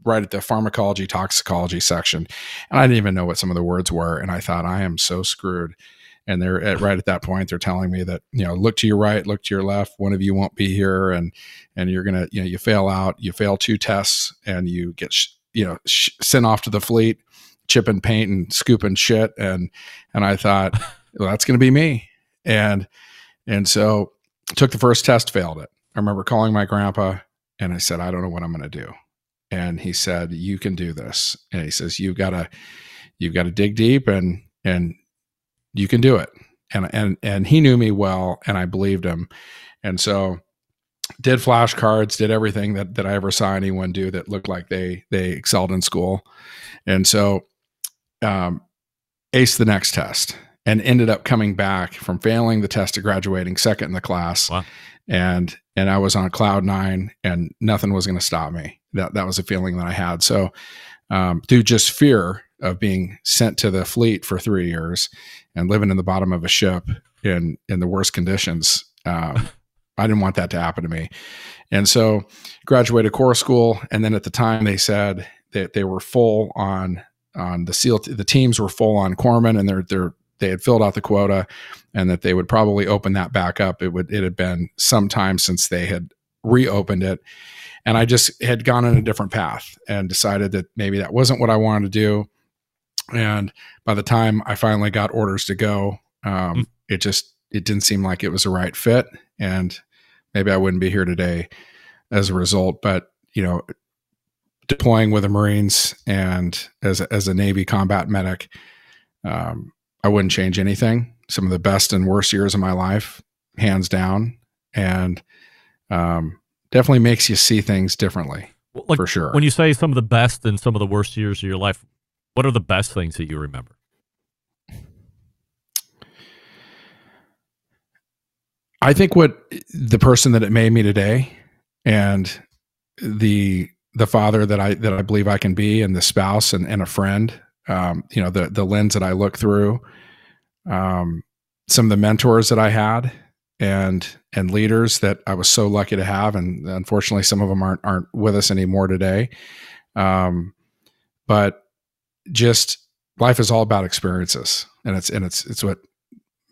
right at the pharmacology toxicology section, and I didn't even know what some of the words were, and I thought I am so screwed. And they're at, right at that point, they're telling me that you know, look to your right, look to your left. One of you won't be here, and and you're gonna, you know, you fail out, you fail two tests, and you get, sh- you know, sh- sent off to the fleet, chipping paint and scooping shit, and and I thought, well, that's gonna be me, and and so took the first test, failed it. I remember calling my grandpa, and I said, I don't know what I'm gonna do, and he said, you can do this, and he says, you've got to, you've got to dig deep, and and you can do it, and and and he knew me well, and I believed him, and so did flashcards, did everything that that I ever saw anyone do that looked like they they excelled in school, and so um, aced the next test and ended up coming back from failing the test to graduating second in the class, Wow. and and I was on cloud nine, and nothing was going to stop me. That that was a feeling that I had. So um, through just fear of being sent to the fleet for three years and living in the bottom of a ship in in the worst conditions. Um, I didn't want that to happen to me. And so graduated Corps school. And then at the time they said that they were full on, on the SEAL, the teams were full on corpsmen and they're, they're, they had filled out the quota and that they would probably open that back up. It would, it had been some time since they had reopened it. And I just had gone in a different path and decided that maybe that wasn't what I wanted to do. And by the time I finally got orders to go, um, it just it didn't seem like it was a right fit, and maybe I wouldn't be here today as a result. But you know, deploying with the Marines and as a, as a Navy combat medic, um, I wouldn't change anything. Some of the best and worst years of my life, hands down, and um, definitely makes you see things differently Like, for sure. When you say some of the best and some of the worst years of your life, what are the best things that you remember? I think what the person that it made me today and the the father that I that I believe I can be and the spouse and, and a friend, um, you know, the the lens that I look through, um, some of the mentors that I had and and leaders that I was so lucky to have, and unfortunately some of them aren't aren't with us anymore today. Um, but just life is all about experiences and it's and it's it's what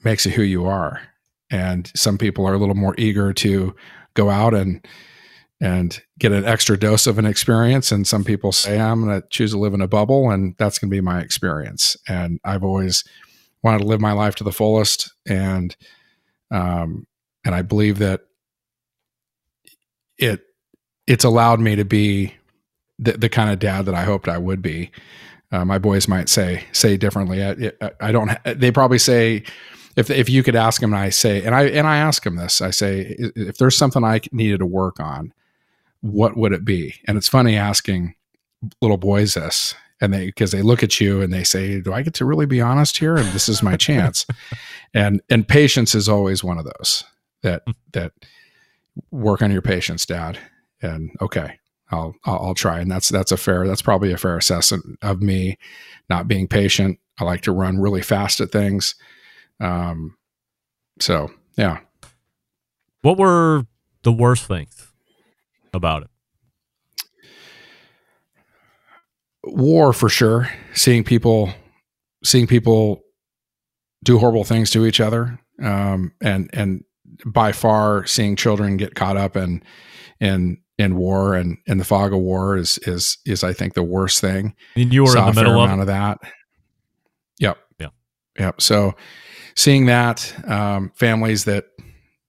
makes you who you are. And some people are a little more eager to go out and and get an extra dose of an experience and some people say i'm going to choose to live in a bubble and that's going to be my experience. And i've always wanted to live my life to the fullest and um and i believe that it it's allowed me to be the, the kind of dad that i hoped i would be uh, my boys might say say differently. I, I don't they probably say if if you could ask them and I say and I and I ask them this I say if there's something I needed to work on what would it be? And it's funny asking little boys this and they because they look at you and they say do I get to really be honest here? And this is my chance. And and patience is always one of those that that work on your patience dad. And okay I'll, I'll I'll try and that's that's a fair that's probably a fair assessment of me not being patient I like to run really fast at things um, so yeah. What were the worst things about it? War for sure. Seeing people, seeing people do horrible things to each other, um, and and by far seeing children get caught up in in in war and in the fog of war is is is I think the worst thing. And you were Saw in the middle of, of that. Yep. Yeah. Yep. So seeing that um, families that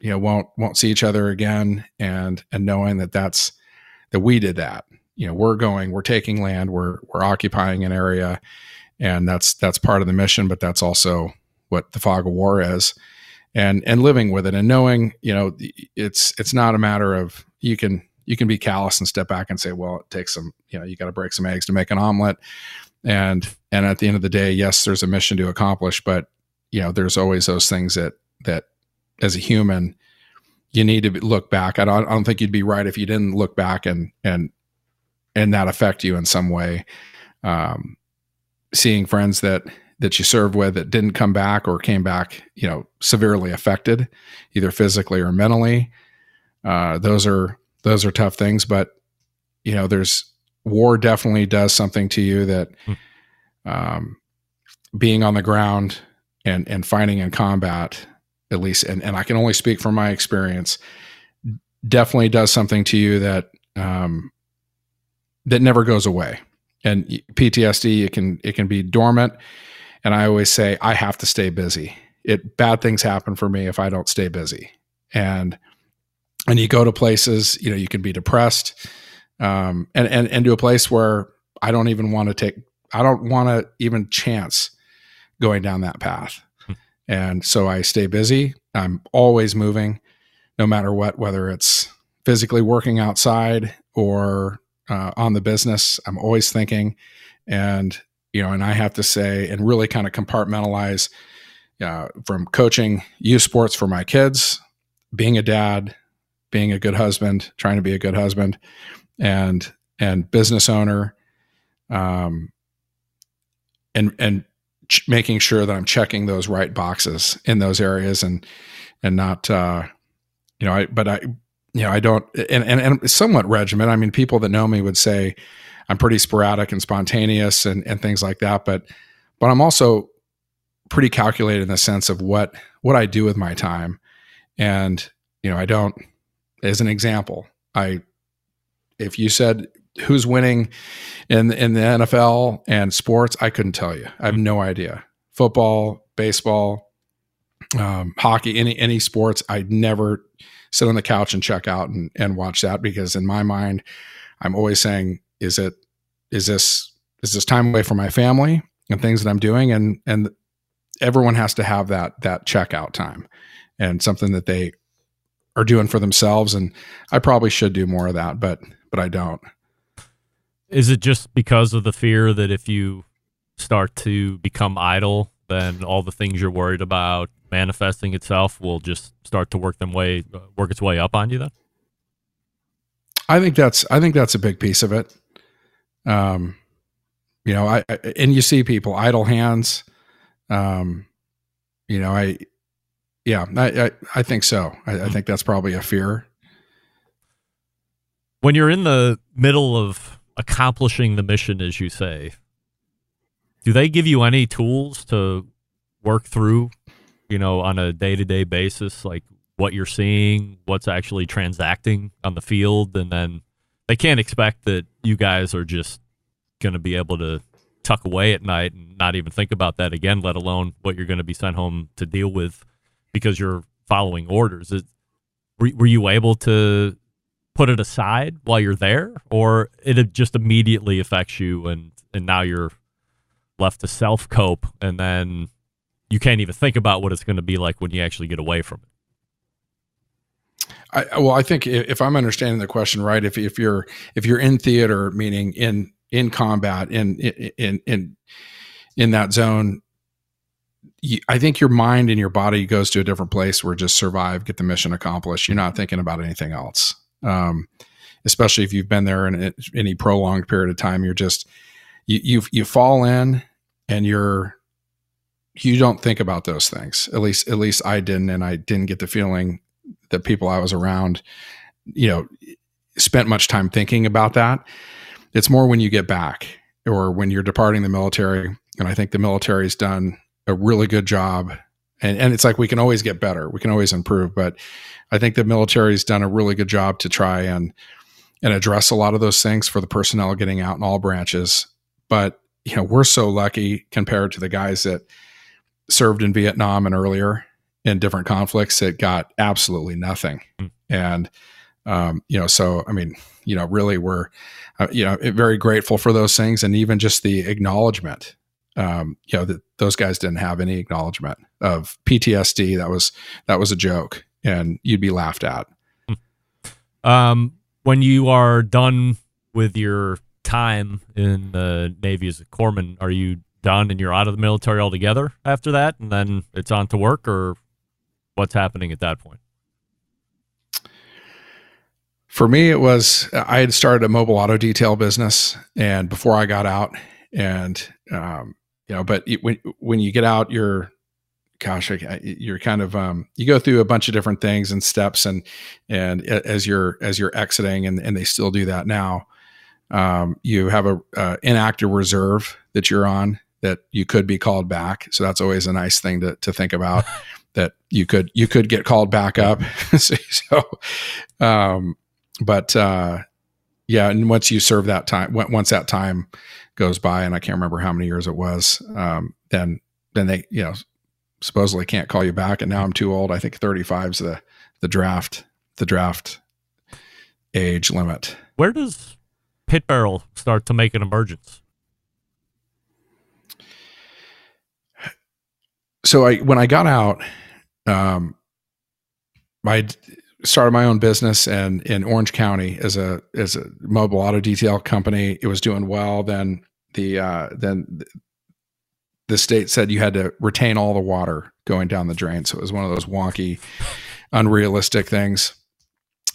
you know won't won't see each other again and and knowing that that's that we did that you know we're going we're taking land we're we're occupying an area and that's that's part of the mission but that's also what the fog of war is and and living with it and knowing you know it's it's not a matter of you can you can be callous and step back and say well it takes some you know you got to break some eggs to make an omelet. And and at the end of the day yes there's a mission to accomplish but you know there's always those things that that as a human you need to look back. I don't, I don't think you'd be right if you didn't look back and and and that affect you in some way. Um, seeing friends that that you served with that didn't come back or came back you know severely affected either physically or mentally uh, those are those are tough things but you know there's war definitely does something to you that um, being on the ground and and fighting in combat at least and, and i can only speak from my experience definitely does something to you that um, that never goes away. And ptsd it can it can be dormant. And i always say i have to stay busy. It bad things happen for me if i don't stay busy. And and you go to places you know you can be depressed um, and and and to a place where i don't even want to take i don't want to even chance going down that path. And so i stay busy. I'm always moving no matter what whether it's physically working outside or uh, on the business i'm always thinking. And you know and i have to say and really kind of compartmentalize uh, from coaching youth sports for my kids being a dad being a good husband trying to be a good husband and and business owner um and and ch- making sure that i'm checking those right boxes in those areas and and not uh you know i but i you know i don't and and, and somewhat regiment i mean people that know me would say i'm pretty sporadic and spontaneous and and things like that but but i'm also pretty calculated in the sense of what what i do with my time. And you know i don't as an example i if you said who's winning in in the NFL and sports, I couldn't tell you. I have no idea. Football, baseball, um, hockey, any any sports, I'd never sit on the couch and check out and, and watch that because in my mind, I'm always saying, is it is this is this time away from my family and things that I'm doing and and everyone has to have that that checkout time and something that they are doing for themselves and I probably should do more of that but but I don't. Is it just because of the fear that if you start to become idle, then all the things you're worried about manifesting itself will just start to work them way work its way up on you then? I think that's I think that's a big piece of it. Um you know, I, I and you see people idle hands um you know, I yeah, I I, I think so. I, I think that's probably a fear. When you're in the middle of accomplishing the mission as you say, do they give you any tools to work through, you know, on a day-to-day basis like what you're seeing, what's actually transacting on the field and then they can't expect that you guys are just going to be able to tuck away at night and not even think about that again, let alone what you're going to be sent home to deal with because you're following orders. It, were, were you able to put it aside while you're there, or it just immediately affects you and and now you're left to self cope, and then you can't even think about what it's going to be like when you actually get away from it. I, well, I think if I'm understanding the question right, if if you're if you're in theater, meaning in in combat, in in in in that zone, you, I think your mind and your body goes to a different place where just survive, get the mission accomplished. You're not thinking about anything else. Um, especially if you've been there in any prolonged period of time, you're just you you you fall in and you're you don't think about those things. At least at least I didn't, and I didn't get the feeling that people I was around, you know, spent much time thinking about that. It's more when you get back or when you're departing the military. And I think the military's done a really good job. And, and it's like we can always get better, we can always improve. But I think the military's done a really good job to try and and address a lot of those things for the personnel getting out in all branches. But you know, we're so lucky compared to the guys that served in Vietnam and earlier in different conflicts that got absolutely nothing. Mm. And um, you know, so I mean, you know, really we're uh, you know very grateful for those things, and even just the acknowledgement. Um, you know that those guys didn't have any acknowledgement of PTSD. That was that was a joke, and you'd be laughed at. Um, when you are done with your time in the Navy as a corpsman, are you done and you're out of the military altogether after that, and then it's on to work, or what's happening at that point? For me, it was I had started a mobile auto detail business, and before I got out, and um, you know, but when when you get out, you're gosh, you're kind of um, you go through a bunch of different things and steps, and and as you're as you're exiting, and and they still do that now. Um, you have a uh, inactive reserve that you're on that you could be called back, so that's always a nice thing to to think about. that you could you could get called back up. so, um, but uh, yeah, and once you serve that time, once that time goes by, and I can't remember how many years it was, um, then then they you know supposedly can't call you back. And now I'm too old. I think 35 is the the draft the draft age limit. Where does Pit Barrel start to make an emergence? So I when I got out, um, I started my own business and in Orange County as a as a mobile auto detail company. It was doing well. Then the uh, then the state said you had to retain all the water going down the drain. So it was one of those wonky, unrealistic things.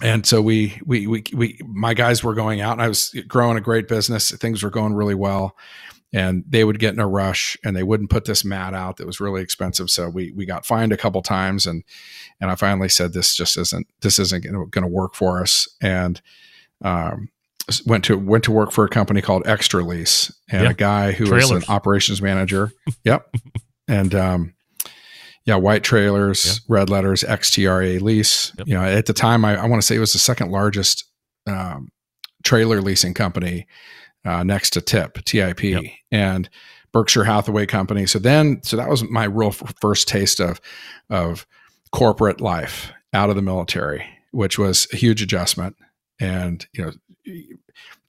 And so we we we we my guys were going out and I was growing a great business. Things were going really well and they would get in a rush and they wouldn't put this mat out that was really expensive so we we got fined a couple times and and i finally said this just isn't this isn't going to work for us and um, went to went to work for a company called XTRA Lease and yep. a guy who trailers. was an operations manager yep and um, yeah white trailers yep. red letters xtra lease yep. you know at the time i, I want to say it was the second largest um, trailer leasing company uh, next to TIP, TIP, yep. and Berkshire Hathaway company. So then, so that was my real f- first taste of of corporate life out of the military, which was a huge adjustment. And you know,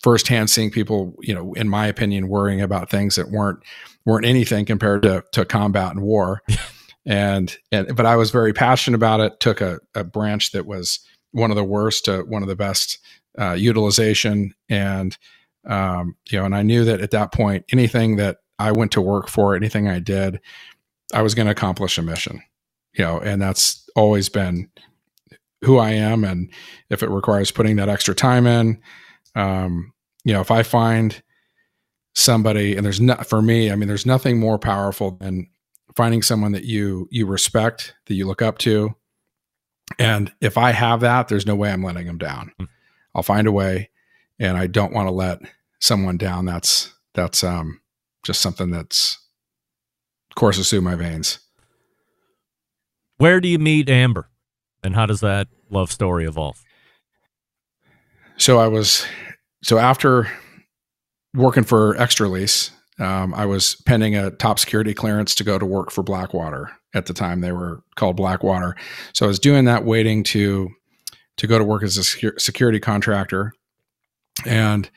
firsthand seeing people, you know, in my opinion, worrying about things that weren't weren't anything compared to to combat and war. and and but I was very passionate about it. Took a, a branch that was one of the worst to one of the best uh, utilization, and um, you know, and I knew that at that point, anything that I went to work for, anything I did, I was going to accomplish a mission. You know, and that's always been who I am, and if it requires putting that extra time in, um, you know, if I find somebody, and there's not for me, I mean, there's nothing more powerful than finding someone that you you respect, that you look up to, and if I have that, there's no way I'm letting them down. Mm. I'll find a way, and I don't want to let someone down. That's that's um just something that's courses through my veins. Where do you meet Amber, and how does that love story evolve? So I was so after working for XTRA Lease, um, I was pending a top security clearance to go to work for Blackwater. At the time, they were called Blackwater. So I was doing that, waiting to to go to work as a security contractor, and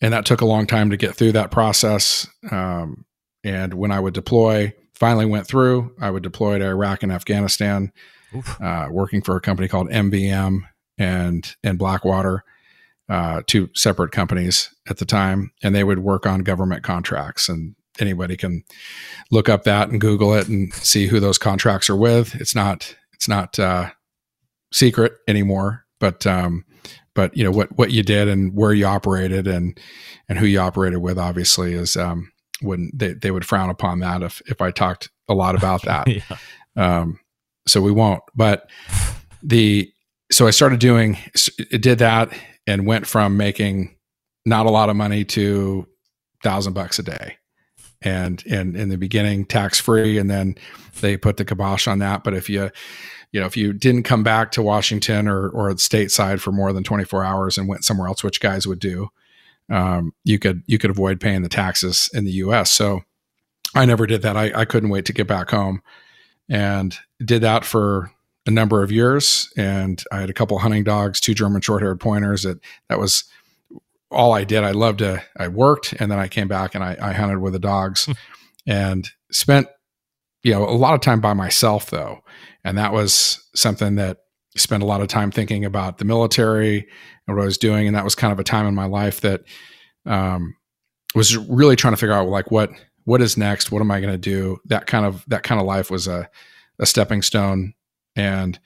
and that took a long time to get through that process. Um, and when I would deploy, finally went through. I would deploy to Iraq and Afghanistan, uh, working for a company called MVM and and Blackwater uh, two separate companies at the time, and they would work on government contracts. And anybody can look up that and Google it and see who those contracts are with. It's not it's not uh, secret anymore, but um, but you know what what you did and where you operated and and who you operated with obviously is um, wouldn't they, they would frown upon that if if I talked a lot about that. yeah. Um, so we won't. But the so I started doing it did that and went from making not a lot of money to thousand bucks a day. And and in the beginning tax free and then they put the kibosh on that. But if you you know, if you didn't come back to Washington or or stateside for more than 24 hours and went somewhere else, which guys would do, um, you could you could avoid paying the taxes in the US. So I never did that. I, I couldn't wait to get back home and did that for a number of years. And I had a couple hunting dogs, two German short haired pointers. That that was all I did. I loved to, I worked and then I came back and I, I hunted with the dogs and spent, you know, a lot of time by myself though. And that was something that I spent a lot of time thinking about the military and what I was doing. And that was kind of a time in my life that, um, was really trying to figure out like what, what is next? What am I going to do? That kind of, that kind of life was a, a stepping stone. And,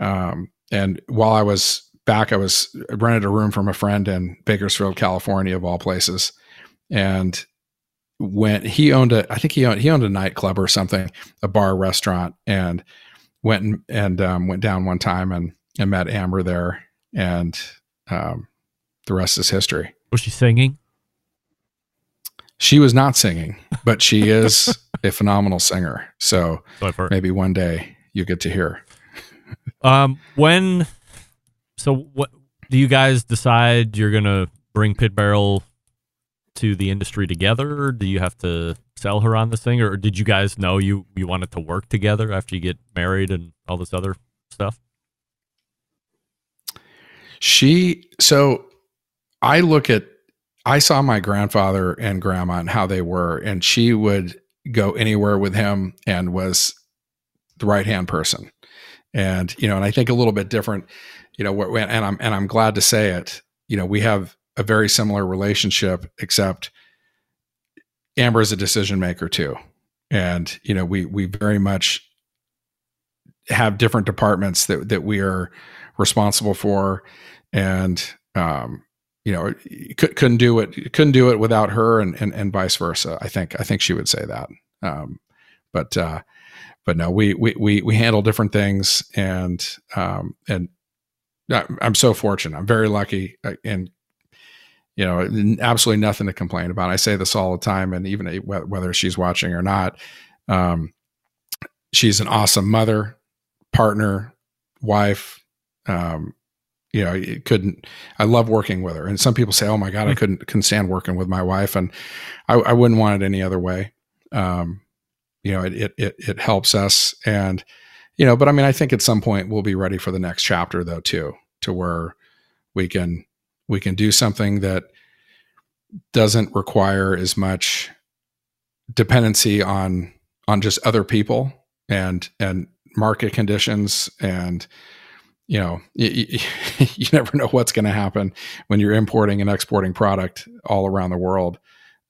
um, and while I was back, I was rented a room from a friend in Bakersfield, California, of all places, and went. He owned a, I think he owned he owned a nightclub or something, a bar restaurant, and went and, and um, went down one time and and met Amber there, and um, the rest is history. Was she singing? She was not singing, but she is a phenomenal singer. So So maybe one day you get to hear. Um, when, so what do you guys decide you're gonna bring Pit Barrel to the industry together? Do you have to sell her on this thing, or did you guys know you you wanted to work together after you get married and all this other stuff? She so I look at I saw my grandfather and grandma and how they were, and she would go anywhere with him and was the right hand person. And you know, and I think a little bit different, you know, and I'm and I'm glad to say it. You know, we have a very similar relationship, except Amber is a decision maker too, and you know, we we very much have different departments that that we are responsible for, and um, you know, could, couldn't do it couldn't do it without her, and and and vice versa. I think I think she would say that. Um, but uh, but no, we we we we handle different things, and um, and I- I'm so fortunate. I'm very lucky, uh, and you know, absolutely nothing to complain about. I say this all the time, and even whether she's watching or not, um, she's an awesome mother, partner, wife, um, you know, it couldn't. I love working with her, and some people say, "Oh my God, I couldn't couldn't stand working with my wife," and I, I wouldn't want it any other way. Um, you know, it, it it it helps us, and you know, but I mean, I think at some point we'll be ready for the next chapter, though, too, to where we can we can do something that doesn't require as much dependency on on just other people and and market conditions and you know you, you never know what's going to happen when you're importing and exporting product all around the world.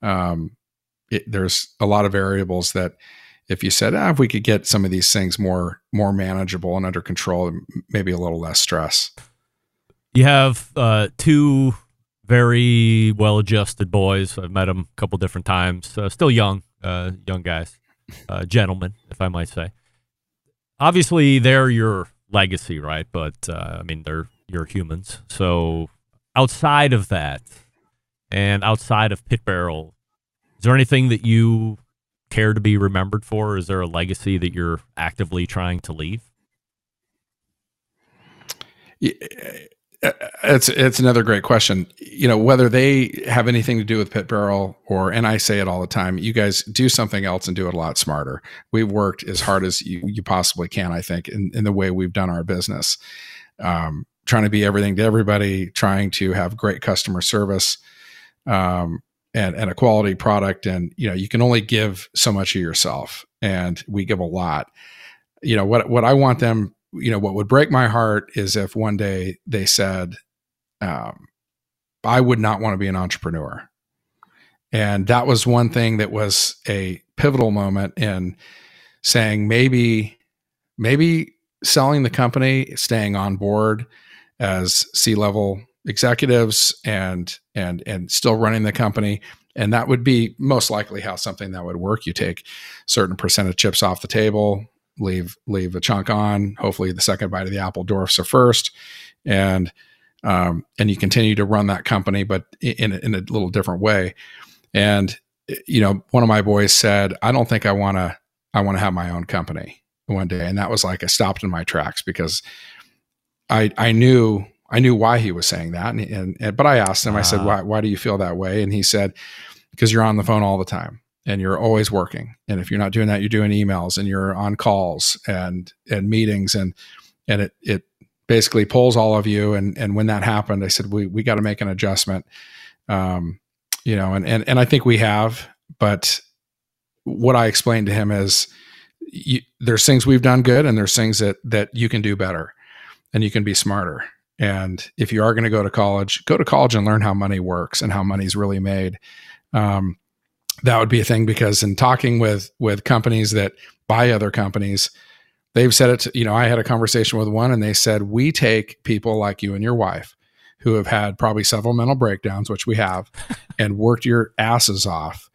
Um, it, there's a lot of variables that if you said ah, if we could get some of these things more more manageable and under control maybe a little less stress You have uh, two very well adjusted boys. I've met them a couple different times. Uh, still young, uh, young guys, uh, gentlemen, if I might say. Obviously, they're your legacy, right? But uh, I mean, they're your humans. So outside of that, and outside of Pit Barrel, is there anything that you care to be remembered for? Is there a legacy that you're actively trying to leave? It's it's another great question. You know whether they have anything to do with Pit Barrel or, and I say it all the time. You guys do something else and do it a lot smarter. We've worked as hard as you, you possibly can. I think in, in the way we've done our business, um, trying to be everything to everybody, trying to have great customer service, um, and and a quality product. And you know you can only give so much of yourself, and we give a lot. You know what what I want them you know what would break my heart is if one day they said um, i would not want to be an entrepreneur. And that was one thing that was a pivotal moment in saying maybe maybe selling the company staying on board as c-level executives and and and still running the company. And that would be most likely how something that would work. You take certain percent of chips off the table leave leave a chunk on. Hopefully, the second bite of the apple dwarfs a first, and um, and you continue to run that company, but in in a little different way. And you know, one of my boys said, "I don't think I want to. I want to have my own company one day," and that was like I stopped in my tracks because I I knew I knew why he was saying that, and, and, and but I asked him. I said, "Why why do you feel that way?" And he said, "Because you're on the phone all the time." And you're always working. And if you're not doing that, you're doing emails and you're on calls and and meetings and and it it basically pulls all of you. And and when that happened, I said we we got to make an adjustment. Um, you know, and and and I think we have, but what I explained to him is you, there's things we've done good and there's things that that you can do better and you can be smarter. And if you are going to go to college, go to college and learn how money works and how money's really made. Um, that would be a thing because in talking with with companies that buy other companies they've said it to, you know i had a conversation with one and they said we take people like you and your wife who have had probably several mental breakdowns which we have and worked your asses off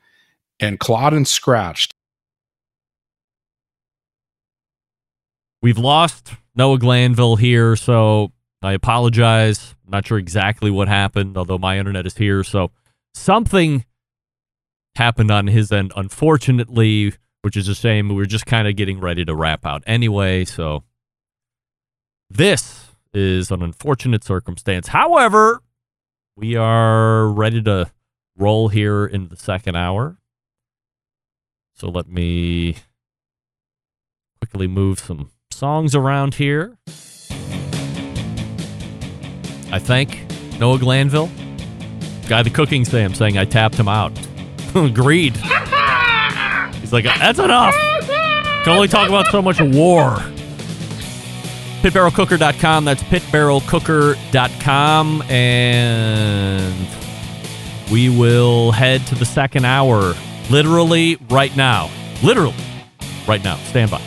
and clawed and scratched We've lost Noah Glanville here, so I apologize. I'm not sure exactly what happened, although my internet is here. So something happened on his end, unfortunately, which is a shame. We were just kind of getting ready to wrap out anyway. So this is an unfortunate circumstance. However, we are ready to roll here in the second hour. So let me quickly move some songs around here. I thank Noah Glanville, guy the cooking Sam, saying I tapped him out. Agreed. He's like, that's enough. Can only talk about so much war. Pitbarrelcooker.com. That's pitbarrelcooker.com. And we will head to the second hour literally right now. Literally right now. Stand by.